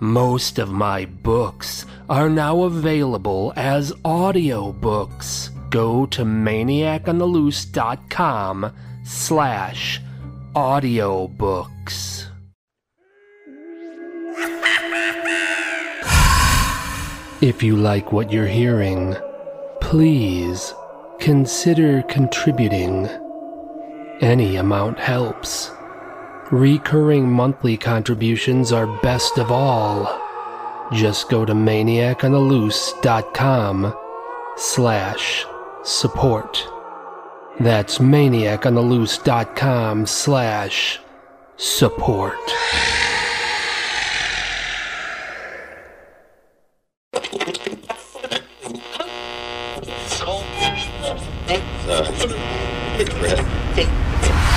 Most of my books are now available as audiobooks. Go to maniacontheloose.com slash audiobooks. If you like what you're hearing, please consider contributing. Any amount helps. Recurring monthly contributions are best of all. Just go to maniacontheloose.com slash support. That's maniacontheloose.com slash support.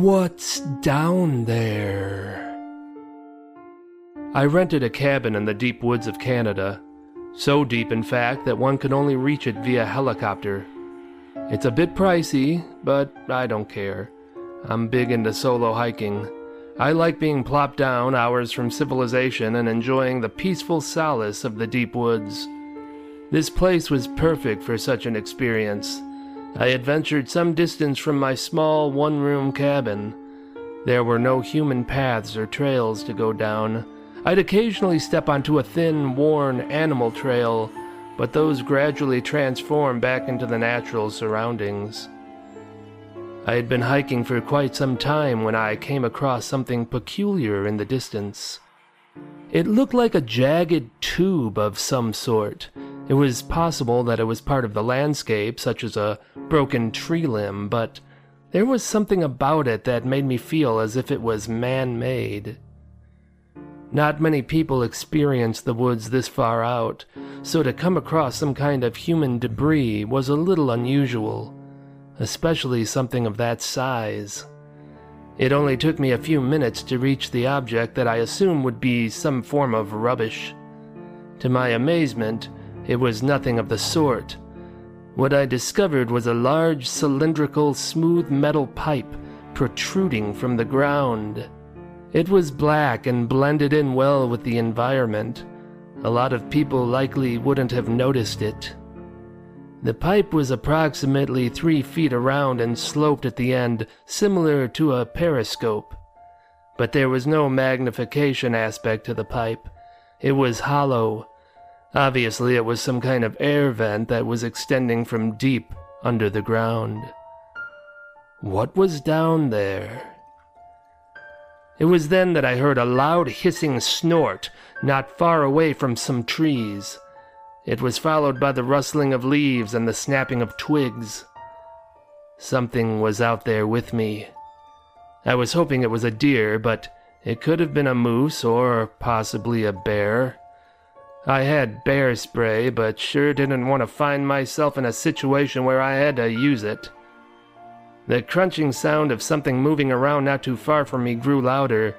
What's down there? I rented a cabin in the deep woods of Canada. So deep, in fact, that one could only reach it via helicopter. It's a bit pricey, but I don't care. I'm big into solo hiking. I like being plopped down hours from civilization and enjoying the peaceful solace of the deep woods. This place was perfect for such an experience. I had ventured some distance from my small one room cabin. There were no human paths or trails to go down. I'd occasionally step onto a thin, worn animal trail, but those gradually transformed back into the natural surroundings. I had been hiking for quite some time when I came across something peculiar in the distance. It looked like a jagged tube of some sort. It was possible that it was part of the landscape, such as a broken tree limb, but there was something about it that made me feel as if it was man made. Not many people experience the woods this far out, so to come across some kind of human debris was a little unusual, especially something of that size. It only took me a few minutes to reach the object that I assumed would be some form of rubbish. To my amazement, it was nothing of the sort. What I discovered was a large cylindrical smooth metal pipe protruding from the ground. It was black and blended in well with the environment. A lot of people likely wouldn't have noticed it. The pipe was approximately three feet around and sloped at the end, similar to a periscope. But there was no magnification aspect to the pipe. It was hollow. Obviously, it was some kind of air vent that was extending from deep under the ground. What was down there? It was then that I heard a loud hissing snort not far away from some trees. It was followed by the rustling of leaves and the snapping of twigs. Something was out there with me. I was hoping it was a deer, but it could have been a moose or possibly a bear. I had bear spray, but sure didn't want to find myself in a situation where I had to use it. The crunching sound of something moving around not too far from me grew louder,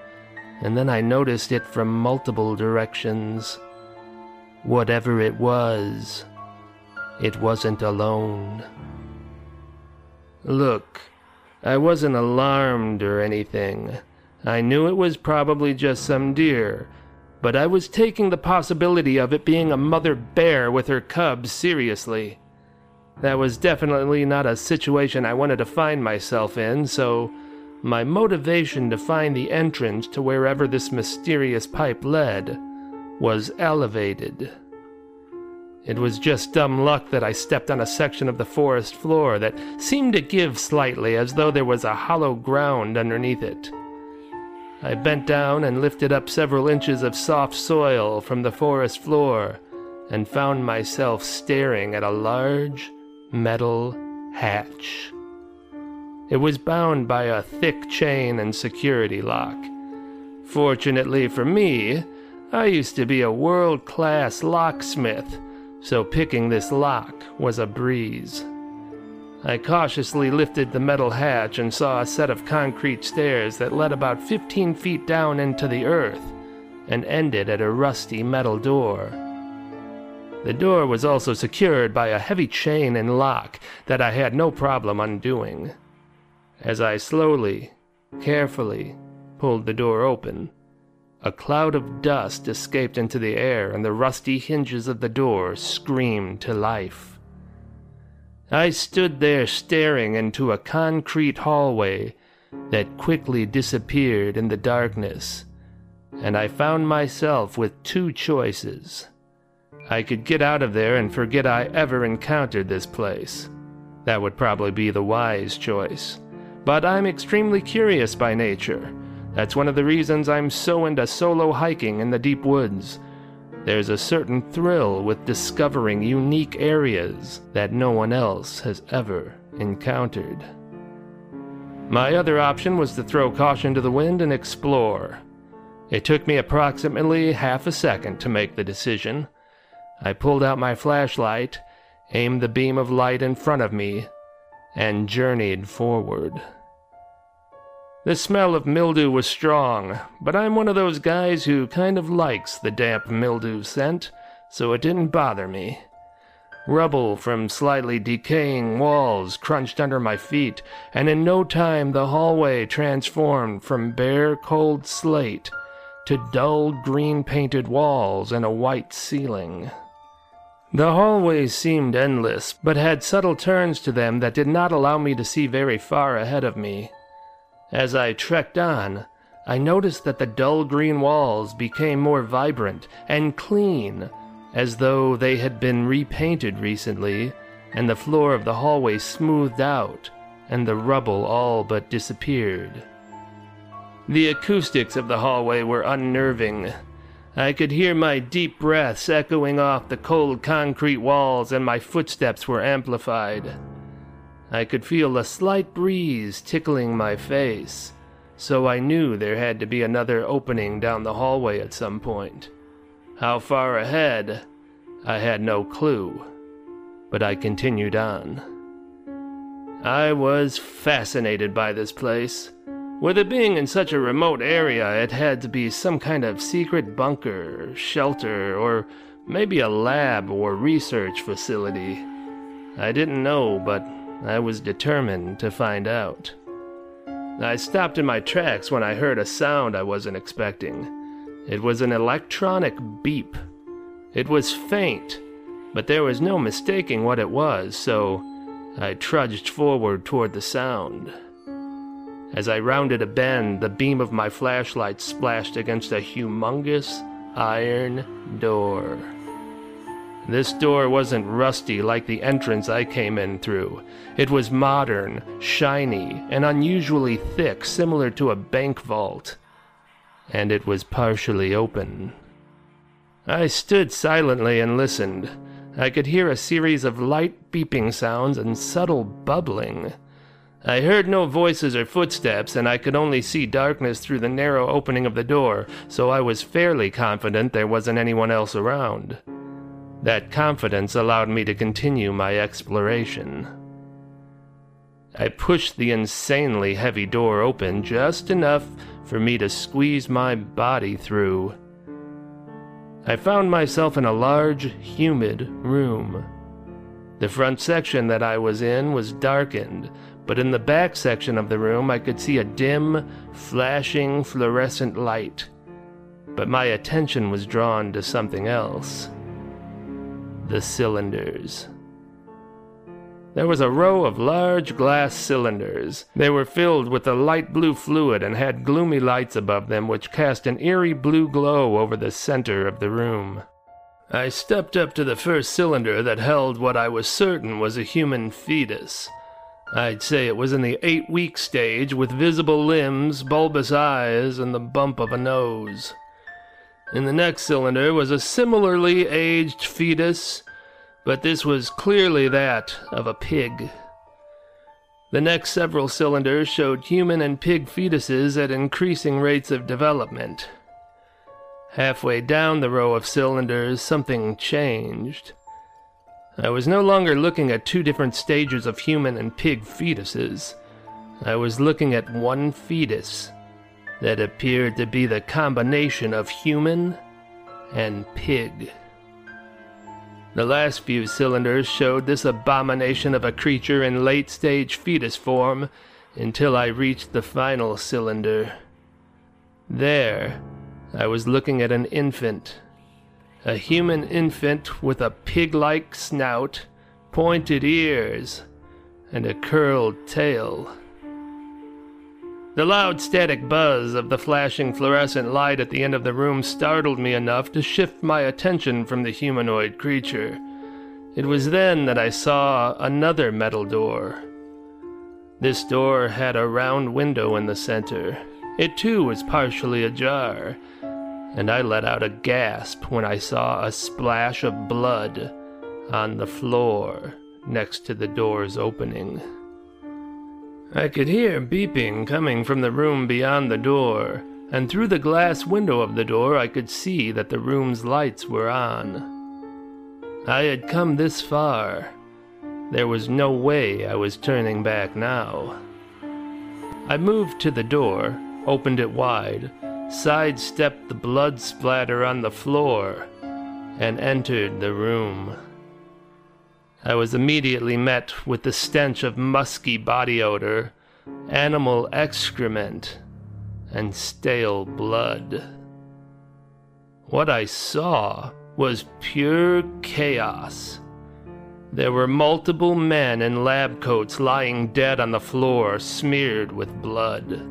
and then I noticed it from multiple directions. Whatever it was, it wasn't alone. Look, I wasn't alarmed or anything. I knew it was probably just some deer, but I was taking the possibility of it being a mother bear with her cubs seriously. That was definitely not a situation I wanted to find myself in, so my motivation to find the entrance to wherever this mysterious pipe led was elevated. It was just dumb luck that I stepped on a section of the forest floor that seemed to give slightly as though there was a hollow ground underneath it. I bent down and lifted up several inches of soft soil from the forest floor and found myself staring at a large metal hatch. It was bound by a thick chain and security lock. Fortunately for me, I used to be a world class locksmith, so picking this lock was a breeze. I cautiously lifted the metal hatch and saw a set of concrete stairs that led about 15 feet down into the earth and ended at a rusty metal door. The door was also secured by a heavy chain and lock that I had no problem undoing. As I slowly, carefully pulled the door open, a cloud of dust escaped into the air and the rusty hinges of the door screamed to life. I stood there staring into a concrete hallway that quickly disappeared in the darkness, and I found myself with two choices. I could get out of there and forget I ever encountered this place. That would probably be the wise choice. But I'm extremely curious by nature. That's one of the reasons I'm so into solo hiking in the deep woods. There's a certain thrill with discovering unique areas that no one else has ever encountered. My other option was to throw caution to the wind and explore. It took me approximately half a second to make the decision. I pulled out my flashlight, aimed the beam of light in front of me, and journeyed forward. The smell of mildew was strong, but I'm one of those guys who kind of likes the damp mildew scent, so it didn't bother me. Rubble from slightly decaying walls crunched under my feet, and in no time the hallway transformed from bare, cold slate to dull green painted walls and a white ceiling. The hallways seemed endless, but had subtle turns to them that did not allow me to see very far ahead of me. As I trekked on, I noticed that the dull green walls became more vibrant and clean, as though they had been repainted recently, and the floor of the hallway smoothed out, and the rubble all but disappeared. The acoustics of the hallway were unnerving, I could hear my deep breaths echoing off the cold concrete walls, and my footsteps were amplified. I could feel a slight breeze tickling my face, so I knew there had to be another opening down the hallway at some point. How far ahead, I had no clue, but I continued on. I was fascinated by this place. With it being in such a remote area, it had to be some kind of secret bunker, shelter, or maybe a lab or research facility. I didn't know, but I was determined to find out. I stopped in my tracks when I heard a sound I wasn't expecting. It was an electronic beep. It was faint, but there was no mistaking what it was, so I trudged forward toward the sound. As I rounded a bend, the beam of my flashlight splashed against a humongous iron door. This door wasn't rusty like the entrance I came in through. It was modern, shiny, and unusually thick, similar to a bank vault. And it was partially open. I stood silently and listened. I could hear a series of light beeping sounds and subtle bubbling. I heard no voices or footsteps, and I could only see darkness through the narrow opening of the door, so I was fairly confident there wasn't anyone else around. That confidence allowed me to continue my exploration. I pushed the insanely heavy door open just enough for me to squeeze my body through. I found myself in a large, humid room. The front section that I was in was darkened, but in the back section of the room I could see a dim, flashing fluorescent light. But my attention was drawn to something else the cylinders. There was a row of large glass cylinders. They were filled with a light blue fluid and had gloomy lights above them which cast an eerie blue glow over the center of the room. I stepped up to the first cylinder that held what I was certain was a human fetus. I'd say it was in the eight week stage with visible limbs, bulbous eyes, and the bump of a nose. In the next cylinder was a similarly aged fetus, but this was clearly that of a pig. The next several cylinders showed human and pig fetuses at increasing rates of development. Halfway down the row of cylinders, something changed. I was no longer looking at two different stages of human and pig fetuses. I was looking at one fetus that appeared to be the combination of human and pig. The last few cylinders showed this abomination of a creature in late stage fetus form until I reached the final cylinder. There, I was looking at an infant. A human infant with a pig like snout, pointed ears, and a curled tail. The loud static buzz of the flashing fluorescent light at the end of the room startled me enough to shift my attention from the humanoid creature. It was then that I saw another metal door. This door had a round window in the center. It too was partially ajar, and I let out a gasp when I saw a splash of blood on the floor next to the door's opening. I could hear beeping coming from the room beyond the door, and through the glass window of the door I could see that the room's lights were on. I had come this far. There was no way I was turning back now. I moved to the door, opened it wide, sidestepped the blood splatter on the floor, and entered the room. I was immediately met with the stench of musky body odor, animal excrement, and stale blood. What I saw was pure chaos. There were multiple men in lab coats lying dead on the floor, smeared with blood.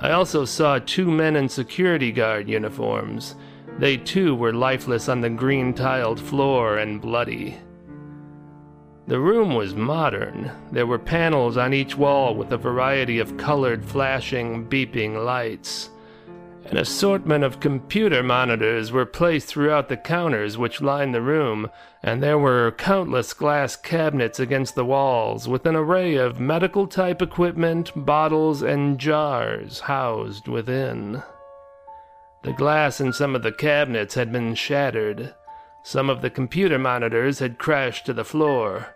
I also saw two men in security guard uniforms. They too were lifeless on the green tiled floor and bloody. The room was modern. There were panels on each wall with a variety of colored, flashing, beeping lights. An assortment of computer monitors were placed throughout the counters which lined the room, and there were countless glass cabinets against the walls with an array of medical type equipment, bottles, and jars housed within. The glass in some of the cabinets had been shattered. Some of the computer monitors had crashed to the floor.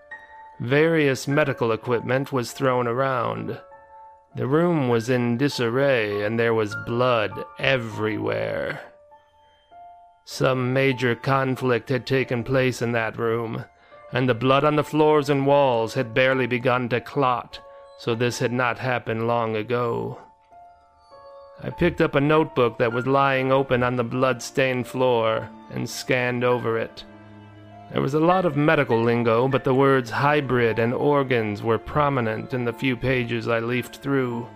Various medical equipment was thrown around. The room was in disarray and there was blood everywhere. Some major conflict had taken place in that room, and the blood on the floors and walls had barely begun to clot, so this had not happened long ago. I picked up a notebook that was lying open on the blood-stained floor and scanned over it. There was a lot of medical lingo, but the words hybrid and organs were prominent in the few pages I leafed through.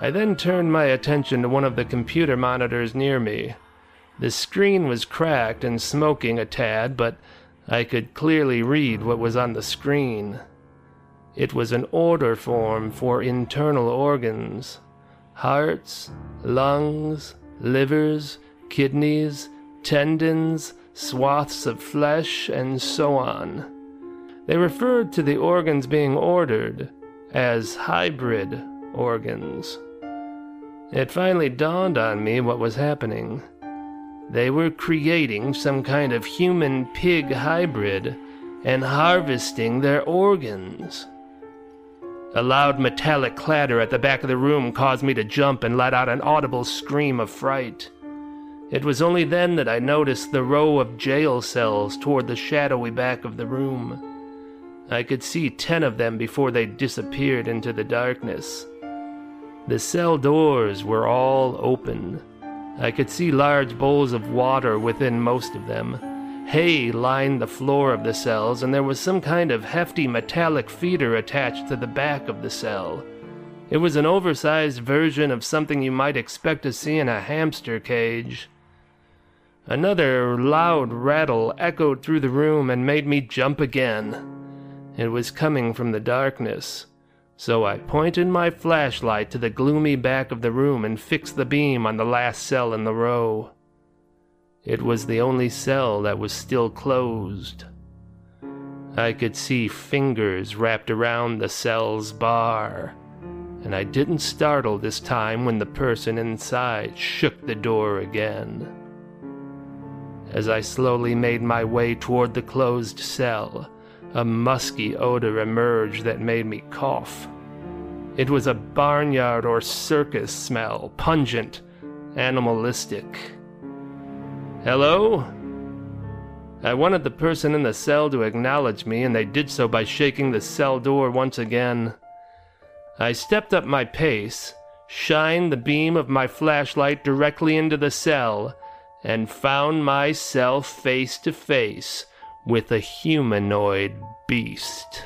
I then turned my attention to one of the computer monitors near me. The screen was cracked and smoking a tad, but I could clearly read what was on the screen. It was an order form for internal organs hearts, lungs, livers, kidneys, tendons, swaths of flesh, and so on. They referred to the organs being ordered as hybrid organs. It finally dawned on me what was happening. They were creating some kind of human pig hybrid and harvesting their organs. A loud metallic clatter at the back of the room caused me to jump and let out an audible scream of fright. It was only then that I noticed the row of jail cells toward the shadowy back of the room. I could see ten of them before they disappeared into the darkness. The cell doors were all open. I could see large bowls of water within most of them. Hay lined the floor of the cells, and there was some kind of hefty metallic feeder attached to the back of the cell. It was an oversized version of something you might expect to see in a hamster cage. Another loud rattle echoed through the room and made me jump again. It was coming from the darkness, so I pointed my flashlight to the gloomy back of the room and fixed the beam on the last cell in the row. It was the only cell that was still closed. I could see fingers wrapped around the cell's bar, and I didn't startle this time when the person inside shook the door again. As I slowly made my way toward the closed cell, a musky odor emerged that made me cough. It was a barnyard or circus smell, pungent, animalistic. Hello? I wanted the person in the cell to acknowledge me, and they did so by shaking the cell door once again. I stepped up my pace, shined the beam of my flashlight directly into the cell, and found myself face to face with a humanoid beast.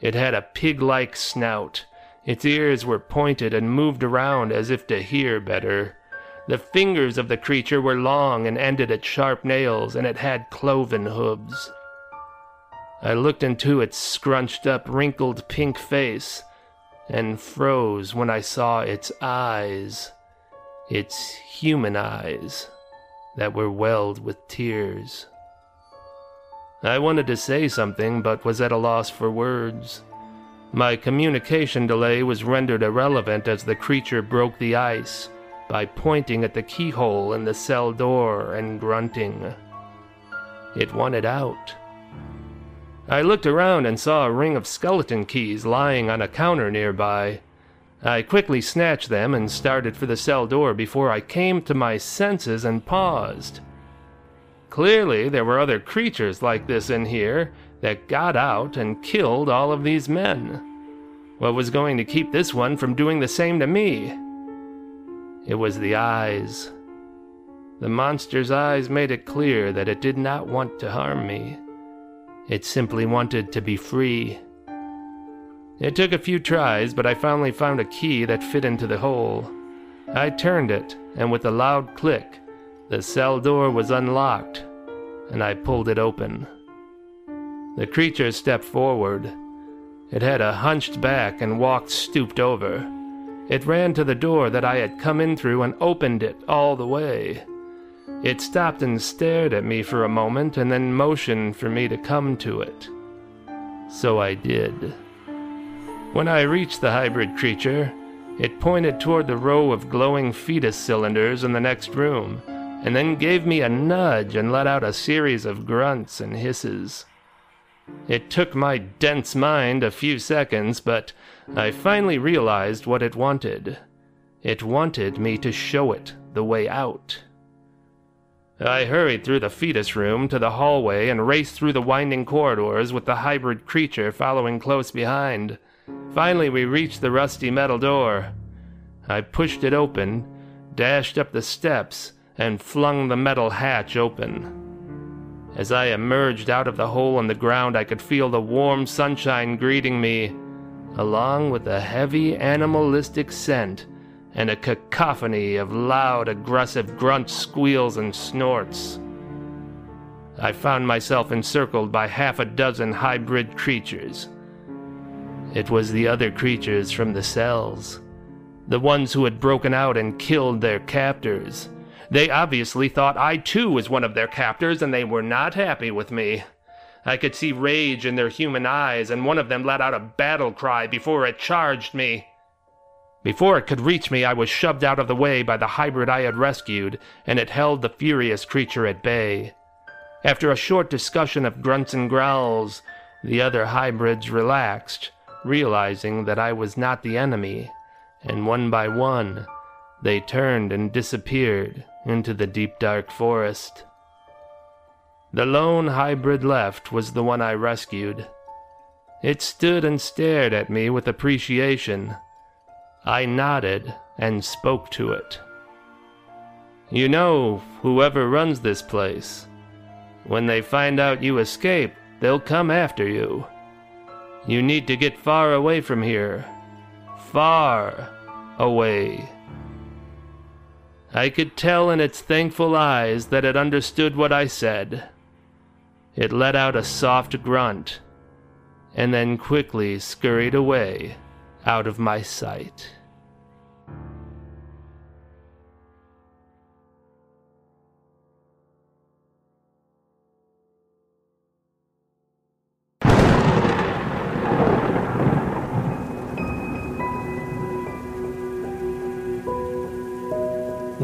It had a pig like snout. Its ears were pointed and moved around as if to hear better. The fingers of the creature were long and ended at sharp nails, and it had cloven hooves. I looked into its scrunched up, wrinkled pink face and froze when I saw its eyes, its human eyes that were welled with tears. I wanted to say something, but was at a loss for words. My communication delay was rendered irrelevant as the creature broke the ice by pointing at the keyhole in the cell door and grunting. It wanted out. I looked around and saw a ring of skeleton keys lying on a counter nearby. I quickly snatched them and started for the cell door before I came to my senses and paused. Clearly, there were other creatures like this in here that got out and killed all of these men. What was going to keep this one from doing the same to me? It was the eyes. The monster's eyes made it clear that it did not want to harm me. It simply wanted to be free. It took a few tries, but I finally found a key that fit into the hole. I turned it, and with a loud click, the cell door was unlocked, and I pulled it open. The creature stepped forward. It had a hunched back and walked stooped over. It ran to the door that I had come in through and opened it all the way. It stopped and stared at me for a moment and then motioned for me to come to it. So I did. When I reached the hybrid creature, it pointed toward the row of glowing fetus cylinders in the next room, and then gave me a nudge and let out a series of grunts and hisses. It took my dense mind a few seconds, but I finally realized what it wanted. It wanted me to show it the way out. I hurried through the fetus room to the hallway and raced through the winding corridors with the hybrid creature following close behind. Finally, we reached the rusty metal door. I pushed it open, dashed up the steps, and flung the metal hatch open. As I emerged out of the hole in the ground, I could feel the warm sunshine greeting me along with a heavy animalistic scent and a cacophony of loud, aggressive grunts, squeals, and snorts. I found myself encircled by half a dozen hybrid creatures. It was the other creatures from the cells, the ones who had broken out and killed their captors. They obviously thought I too was one of their captors, and they were not happy with me. I could see rage in their human eyes, and one of them let out a battle cry before it charged me. Before it could reach me, I was shoved out of the way by the hybrid I had rescued, and it held the furious creature at bay. After a short discussion of grunts and growls, the other hybrids relaxed, realizing that I was not the enemy, and one by one, they turned and disappeared into the deep dark forest. The lone hybrid left was the one I rescued. It stood and stared at me with appreciation. I nodded and spoke to it. You know, whoever runs this place, when they find out you escape, they'll come after you. You need to get far away from here. Far away. I could tell in its thankful eyes that it understood what I said. It let out a soft grunt, and then quickly scurried away out of my sight.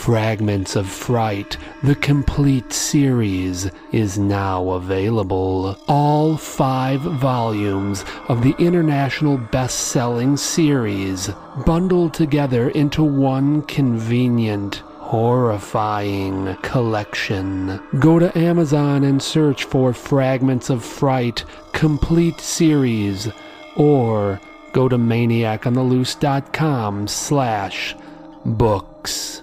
Fragments of Fright, the complete series, is now available. All five volumes of the international best selling series, bundled together into one convenient, horrifying collection. Go to Amazon and search for Fragments of Fright Complete Series, or go to maniacontheloose.com slash books.